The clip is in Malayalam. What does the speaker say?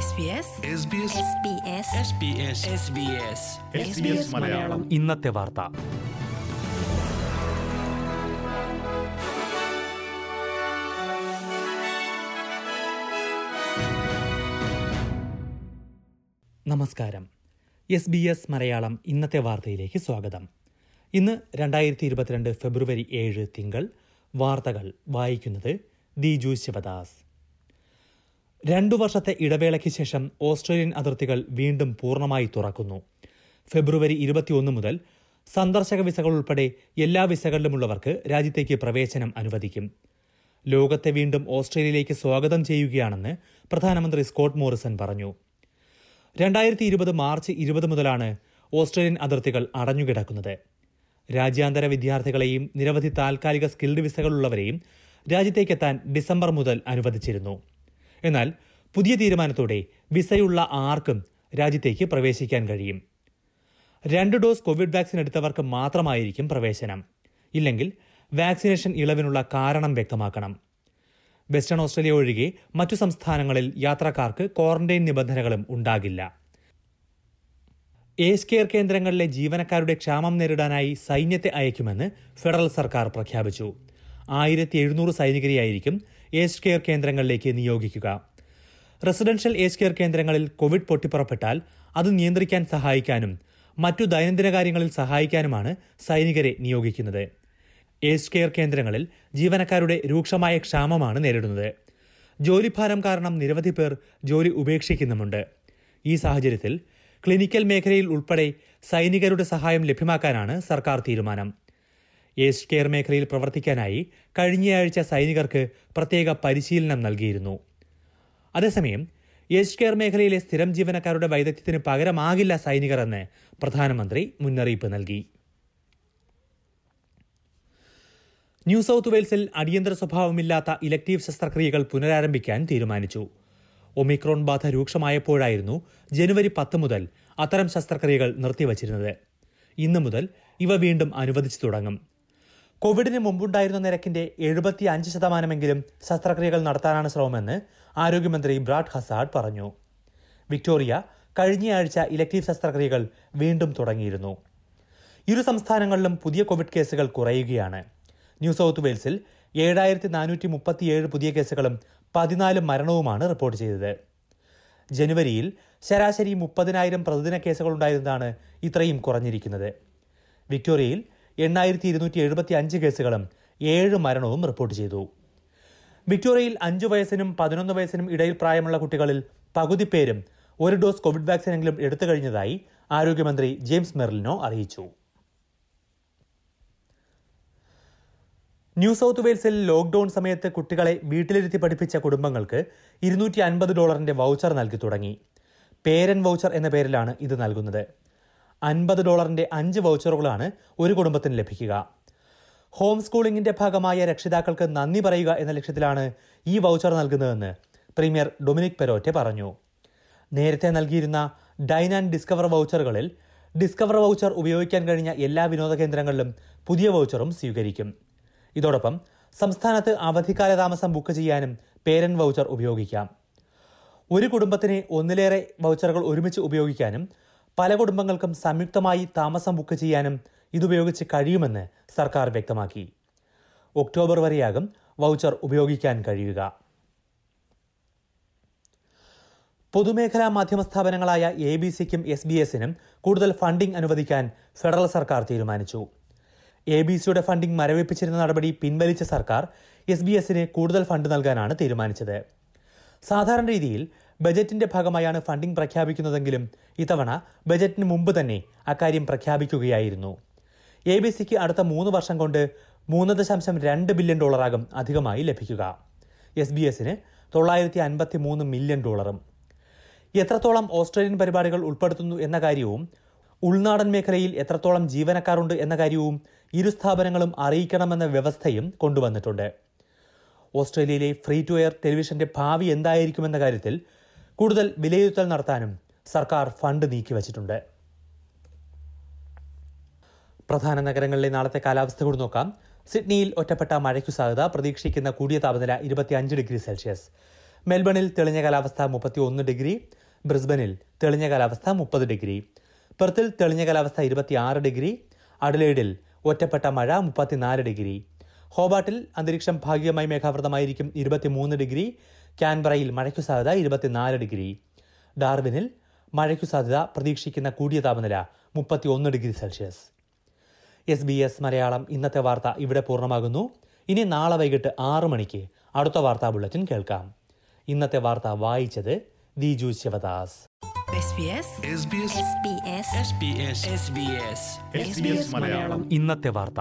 SBS SBS SBS Malayalam. ഇന്നത്തെ വാർത്ത. നമസ്കാരം. എസ് ബി എസ് മലയാളം ഇന്നത്തെ വാർത്തയിലേക്ക് സ്വാഗതം. ഇന്ന് രണ്ടായിരത്തി ഇരുപത്തിരണ്ട് ഫെബ്രുവരി ഏഴ് തിങ്കൾ വാർത്തകൾ വായിക്കുന്നത് ദിജു ശിവദാസ്. രണ്ടു വർഷത്തെ ഇടവേളയ്ക്ക് ശേഷം ഓസ്ട്രേലിയൻ അതിർത്തികൾ വീണ്ടും പൂർണമായി തുറക്കുന്നു. ഫെബ്രുവരി ഇരുപത്തിയൊന്ന് മുതൽ സന്ദർശക വിസകൾ ഉൾപ്പെടെ എല്ലാ വിസകളിലുമുള്ളവർക്ക് രാജ്യത്തേക്ക് പ്രവേശനം അനുവദിക്കും. ലോകത്തെ വീണ്ടും ഓസ്ട്രേലിയയിലേക്ക് സ്വാഗതം ചെയ്യുകയാണെന്ന് പ്രധാനമന്ത്രി സ്കോട്ട് മോറിസൺ പറഞ്ഞു. രണ്ടായിരത്തി ഇരുപത് മാർച്ച് ഇരുപത് മുതലാണ് ഓസ്ട്രേലിയൻ അതിർത്തികൾ അടഞ്ഞുകിടക്കുന്നത്. രാജ്യാന്തര വിദ്യാർത്ഥികളെയും നിരവധി താൽക്കാലിക സ്കിൽഡ് വിസകളുള്ളവരെയും രാജ്യത്തേക്കെത്താൻ ഡിസംബർ മുതൽ അനുവദിച്ചിരുന്നു. എന്നാൽ പുതിയ തീരുമാനത്തോടെ വിസയുള്ള ആർക്കും രാജ്യത്തേക്ക് പ്രവേശിക്കാൻ കഴിയും. രണ്ട് ഡോസ് കോവിഡ് വാക്സിൻ എടുത്തവർക്ക് മാത്രമായിരിക്കും പ്രവേശനം. ഇല്ലെങ്കിൽ വാക്സിനേഷൻ ഇളവിനുള്ള കാരണം വ്യക്തമാക്കണം. വെസ്റ്റേൺ ഓസ്ട്രേലിയ ഒഴികെ മറ്റു സംസ്ഥാനങ്ങളിൽ യാത്രക്കാർക്ക് ക്വാറന്റൈൻ നിബന്ധനകളും ഉണ്ടാകില്ല. ഏജ് കെയർ കേന്ദ്രങ്ങളിലെ ജീവനക്കാരുടെ ക്ഷാമം നേരിടാനായി സൈന്യത്തെ അയക്കുമെന്ന് ഫെഡറൽ സർക്കാർ പ്രഖ്യാപിച്ചു. ആയിരത്തി എഴുന്നൂറ് സൈനികരെയായിരിക്കും ഏജ് കെയർ കേന്ദ്രങ്ങളിലേക്ക് നിയോഗിക്കുക. റെസിഡൻഷ്യൽ ഏജ് കെയർ കേന്ദ്രങ്ങളിൽ കോവിഡ് പൊട്ടിപ്പുറപ്പെട്ടാൽ അത് നിയന്ത്രിക്കാൻ സഹായിക്കാനും മറ്റു ദൈനംദിന കാര്യങ്ങളിൽ സഹായിക്കാനുമാണ് സൈനികരെ നിയോഗിക്കുന്നത്. ഏജ് കെയർ കേന്ദ്രങ്ങളിൽ ജീവനക്കാരുടെ രൂക്ഷമായ ക്ഷാമമാണ് നേരിടുന്നത്. ജോലിഭാരം കാരണം നിരവധി പേർ ജോലി ഉപേക്ഷിക്കുന്നുമുണ്ട്. ഈ സാഹചര്യത്തിൽ ക്ലിനിക്കൽ മേഖലയിൽ ഉൾപ്പെടെ സൈനികരുടെ സഹായം ലഭ്യമാക്കാനാണ് സർക്കാർ തീരുമാനം. ഏജ് കെയർ മേഖലയിൽ പ്രവർത്തിക്കാനായി കഴിഞ്ഞയാഴ്ച സൈനികർക്ക് പ്രത്യേക പരിശീലനം നൽകിയിരുന്നു. അതേസമയം ഏസ്റ്റ് കെയർ മേഖലയിലെ സ്ഥിരം ജീവനക്കാരുടെ വൈദഗ്ധ്യത്തിന് പകരമാകില്ല സൈനികർ എന്ന് പ്രധാനമന്ത്രി മുന്നറിയിപ്പ് നൽകി. ന്യൂ സൗത്ത് വെയിൽസിൽ അടിയന്തര സ്വഭാവമില്ലാത്ത ഇലക്ടീവ് ശസ്ത്രക്രിയകൾ പുനരാരംഭിക്കാൻ തീരുമാനിച്ചു. ഒമിക്രോൺ ബാധ രൂക്ഷമായപ്പോഴായിരുന്നു ജനുവരി പത്ത് മുതൽ അത്തരം ശസ്ത്രക്രിയകൾ നിർത്തിവച്ചിരുന്നത്. ഇന്നു മുതൽ ഇവ വീണ്ടും അനുവദിച്ചു തുടങ്ങും. കോവിഡിന് മുമ്പുണ്ടായിരുന്ന നിരക്കിന്റെ എഴുപത്തി അഞ്ച് ശതമാനമെങ്കിലും ശസ്ത്രക്രിയകൾ നടത്താനാണ് ശ്രമമെന്ന് ആരോഗ്യമന്ത്രി ബ്രാഡ് ഹസാഡ് പറഞ്ഞു. വിക്ടോറിയ കഴിഞ്ഞയാഴ്ച ഇലക്ടീവ് ശസ്ത്രക്രിയകൾ വീണ്ടും തുടങ്ങിയിരുന്നു. ഇരു സംസ്ഥാനങ്ങളിലും പുതിയ കോവിഡ് കേസുകൾ കുറയുകയാണ്. ന്യൂ സൗത്ത് വെയിൽസിൽ ഏഴായിരത്തി നാനൂറ്റി മുപ്പത്തിയേഴ് പുതിയ കേസുകളും പതിനാല് മരണവുമാണ് റിപ്പോർട്ട് ചെയ്തത്. ജനുവരിയിൽ ശരാശരി മുപ്പതിനായിരം പ്രതിദിന കേസുകളുണ്ടായിരുന്നതാണ് ഇത്രയും കുറഞ്ഞിരിക്കുന്നത്. വിക്ടോറിയയിൽ എണ്ണായിരത്തി ഇരുന്നൂറ്റി എഴുപത്തി അഞ്ച് കേസുകളും ഏഴ് മരണവും റിപ്പോർട്ട് ചെയ്തു. വിക്ടോറിയയിൽ അഞ്ചു വയസ്സിനും പതിനൊന്ന് വയസ്സിനും ഇടയിൽ പ്രായമുള്ള കുട്ടികളിൽ പകുതി പേരും ഒരു ഡോസ് കോവിഡ് വാക്സിനെങ്കിലും എടുത്തു കഴിഞ്ഞതായി ആരോഗ്യമന്ത്രി ജെയിംസ് മെർലിനോ അറിയിച്ചു. ന്യൂ സൗത്ത് വെയിൽസിൽ ലോക്ഡൌൺ സമയത്ത് കുട്ടികളെ വീട്ടിലിരുത്തി പഠിപ്പിച്ച കുടുംബങ്ങൾക്ക് ഇരുന്നൂറ്റി അൻപത് ഡോളറിന്റെ വൗച്ചർ നൽകി തുടങ്ങി. പേരൻ വൗച്ചർ എന്ന പേരിലാണ് ഇത് നൽകുന്നത്. അൻപത് ഡോളറിന്റെ അഞ്ച് വൗച്ചറുകളാണ് ഒരു കുടുംബത്തിന് ലഭിക്കുക. ഹോം സ്കൂളിംഗിന്റെ ഭാഗമായ രക്ഷിതാക്കൾക്ക് നന്ദി പറയുക എന്ന ലക്ഷ്യത്തിലാണ് ഈ വൗച്ചർ നൽകുന്നതെന്ന് പ്രീമിയർ ഡൊമിനിക് പെരോറ്റെ പറഞ്ഞു. നേരത്തെ നൽകിയിരുന്ന ഡൈൻ ആൻഡ് ഡിസ്കവർ വൗച്ചറുകളിൽ ഡിസ്കവർ വൗച്ചർ ഉപയോഗിക്കാൻ കഴിഞ്ഞ എല്ലാ വിനോദ കേന്ദ്രങ്ങളിലും പുതിയ വൗച്ചറും സ്വീകരിക്കും. ഇതോടൊപ്പം സംസ്ഥാനത്ത് അവധിക്കാല താമസം ബുക്ക് ചെയ്യാനും പേരൻ വൗച്ചർ ഉപയോഗിക്കാം. ഒരു കുടുംബത്തിന് ഒന്നിലേറെ വൗച്ചറുകൾ ഒരുമിച്ച് ഉപയോഗിക്കാനും പല കുടുംബങ്ങൾക്കും സംയുക്തമായി താമസം ബുക്ക് ചെയ്യാനും ഇതുപയോഗിച്ച് കഴിയുമെന്ന് സർക്കാർ വ്യക്തമാക്കി. ഒക്ടോബർ വരെയാകും വൗച്ചർ ഉപയോഗിക്കാൻ കഴിയുക. പൊതുമേഖലാ മാധ്യമ സ്ഥാപനങ്ങളായ എ ബി സിക്കും എസ് ബി എസിനും കൂടുതൽ ഫണ്ടിംഗ് അനുവദിക്കാൻ ഫെഡറൽ സർക്കാർ തീരുമാനിച്ചു. എ ബി സിയുടെ ഫണ്ടിംഗ് മരവിപ്പിച്ചിരുന്ന നടപടി പിൻവലിച്ച സർക്കാർ എസ് ബി എസിന് കൂടുതൽ ഫണ്ട് നൽകാനാണ് തീരുമാനിച്ചത്. സാധാരണ രീതിയിൽ ബജറ്റിന്റെ ഭാഗമായാണ് ഫണ്ടിംഗ് പ്രഖ്യാപിക്കുന്നതെങ്കിലും ഇത്തവണ ബജറ്റിന് മുമ്പ് തന്നെ അക്കാര്യം പ്രഖ്യാപിക്കുകയായിരുന്നു. എ ബി സിക്ക് അടുത്ത മൂന്ന് വർഷം കൊണ്ട് മൂന്ന് ദശാംശം രണ്ട് ബില്യൺ ഡോളറാകും അധികമായി ലഭിക്കുക. എസ് ബി എസിന് തൊള്ളായിരത്തി അൻപത്തി മൂന്ന് മില്യൺ ഡോളറും. എത്രത്തോളം ഓസ്ട്രേലിയൻ പരിപാടികൾ ഉൾപ്പെടുത്തുന്നു എന്ന കാര്യവും ഉൾനാടൻ മേഖലയിൽ എത്രത്തോളം ജീവനക്കാരുണ്ട് എന്ന കാര്യവും ഇരു സ്ഥാപനങ്ങളും അറിയിക്കണമെന്ന വ്യവസ്ഥയും കൊണ്ടുവന്നിട്ടുണ്ട്. ഓസ്ട്രേലിയയിലെ ഫ്രീ ടു എയർ ടെലിവിഷന്റെ ഭാവി എന്തായിരിക്കുമെന്ന കാര്യത്തിൽ കൂടുതൽ വിലയിരുത്തൽ നടത്താനും സർക്കാർ ഫണ്ട് നീക്കിവച്ചിട്ടുണ്ട് പ്രധാന നഗരങ്ങളിലെ നാളത്തെ കാലാവസ്ഥ കൂടി നോക്കാം. സിഡ്നിയിൽ ഒറ്റപ്പെട്ട മഴയ്ക്കു സാധ്യത പ്രതീക്ഷിക്കുന്ന കൂടിയ താപനില ഇരുപത്തിയഞ്ച് ഡിഗ്രി സെൽഷ്യസ്. മെൽബണിൽ തെളിഞ്ഞ കാലാവസ്ഥ മുപ്പത്തി ഒന്ന് ഡിഗ്രി ബ്രിസ്ബനിൽ തെളിഞ്ഞ കാലാവസ്ഥ മുപ്പത് ഡിഗ്രി പെർത്തിൽ തെളിഞ്ഞ കാലാവസ്ഥ ഇരുപത്തിയാറ് ഡിഗ്രി അഡലേഡിൽ ഒറ്റപ്പെട്ട മഴ മുപ്പത്തിനാല് ഡിഗ്രി. ഹോബാട്ടിൽ അന്തരീക്ഷം ഭാഗികമായി മേഘാവൃതമായിരിക്കും ഇരുപത്തിമൂന്ന് ഡിഗ്രി കാൻബറയിൽ മഴയ്ക്കു സാധ്യത ഇരുപത്തിനാല് ഡിഗ്രി. ഡാർവിനിൽ മഴയ്ക്കു സാധ്യത പ്രതീക്ഷിക്കുന്ന കൂടിയ താപനില മുപ്പത്തിയൊന്ന് degree Celsius. S B S Malayalam ഇന്നത്തെ വാർത്ത ഇവിടെ പൂർണമാകുന്നു. ഇനി നാളെ വൈകിട്ട് ആറു മണിക്ക് അടുത്ത വാർത്താ ബുള്ളറ്റിൻ കേൾക്കാം. ഇന്നത്തെ വാർത്ത വായിച്ചത് Diju Sivadas. SBS SBS SBS SBS SBS SBS Malayalam. ഇന്നത്തെ വാർത്ത.